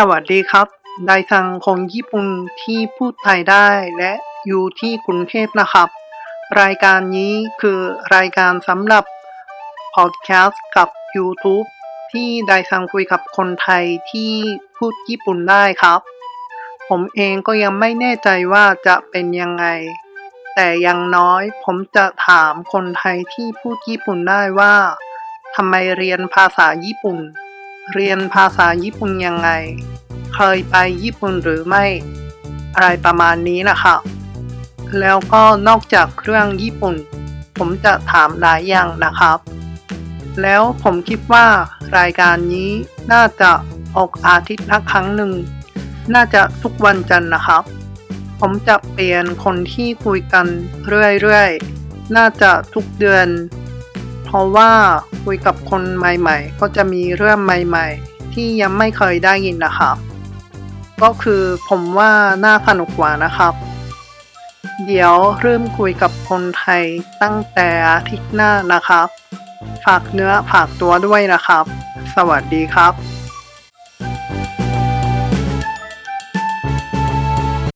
สวัสดีครับไดซังคนญี่ปุ่นที่พูดไทยได้และอยู่ที่กรุงเทพนะครับ รายการนี้คือรายการสำหรับพอดแคสต์กับ YouTube ที่ไดซังคุยกับคนไทยที่พูดญี่ปุ่นได้ครับ ผมเองก็ยังไม่แน่ใจว่าจะเป็นยังไง แต่อยังน้อยผมจะถามคนไทยที่พูดญี่ปุ่นได้ว่าทำไมเรียนภาษาญี่ปุ่น เรียนภาษาญี่ปุ่นยังไง เคยไปญี่ปุ่นหรือไม่ อะไรประมาณนี้นะครับแล้วก็นอกจากเรื่องญี่ปุ่น ผมจะถามหลายอย่างนะครับ แล้วผมคิดว่ารายการนี้น่าจะออกอาทิตย์ละครั้งหนึ่ง น่าจะทุกวันจันทร์นะครับ ผมจะเปลี่ยนคนที่คุยกันเรื่อยๆ น่าจะทุกเดือน เพราะว่าคุยกับคนใหม่ๆ ก็จะมีเรื่องใหม่ๆ ที่ยังไม่เคยได้ยินนะครับ ก็คือผมว่าน่าสนุกกว่านะครับ เดี๋ยวเริ่มคุยกับคนไทยตั้งแต่อาทิตย์หน้านะครับ ฝากเนื้อฝากตัวด้วยนะครับ สวัสดีครับ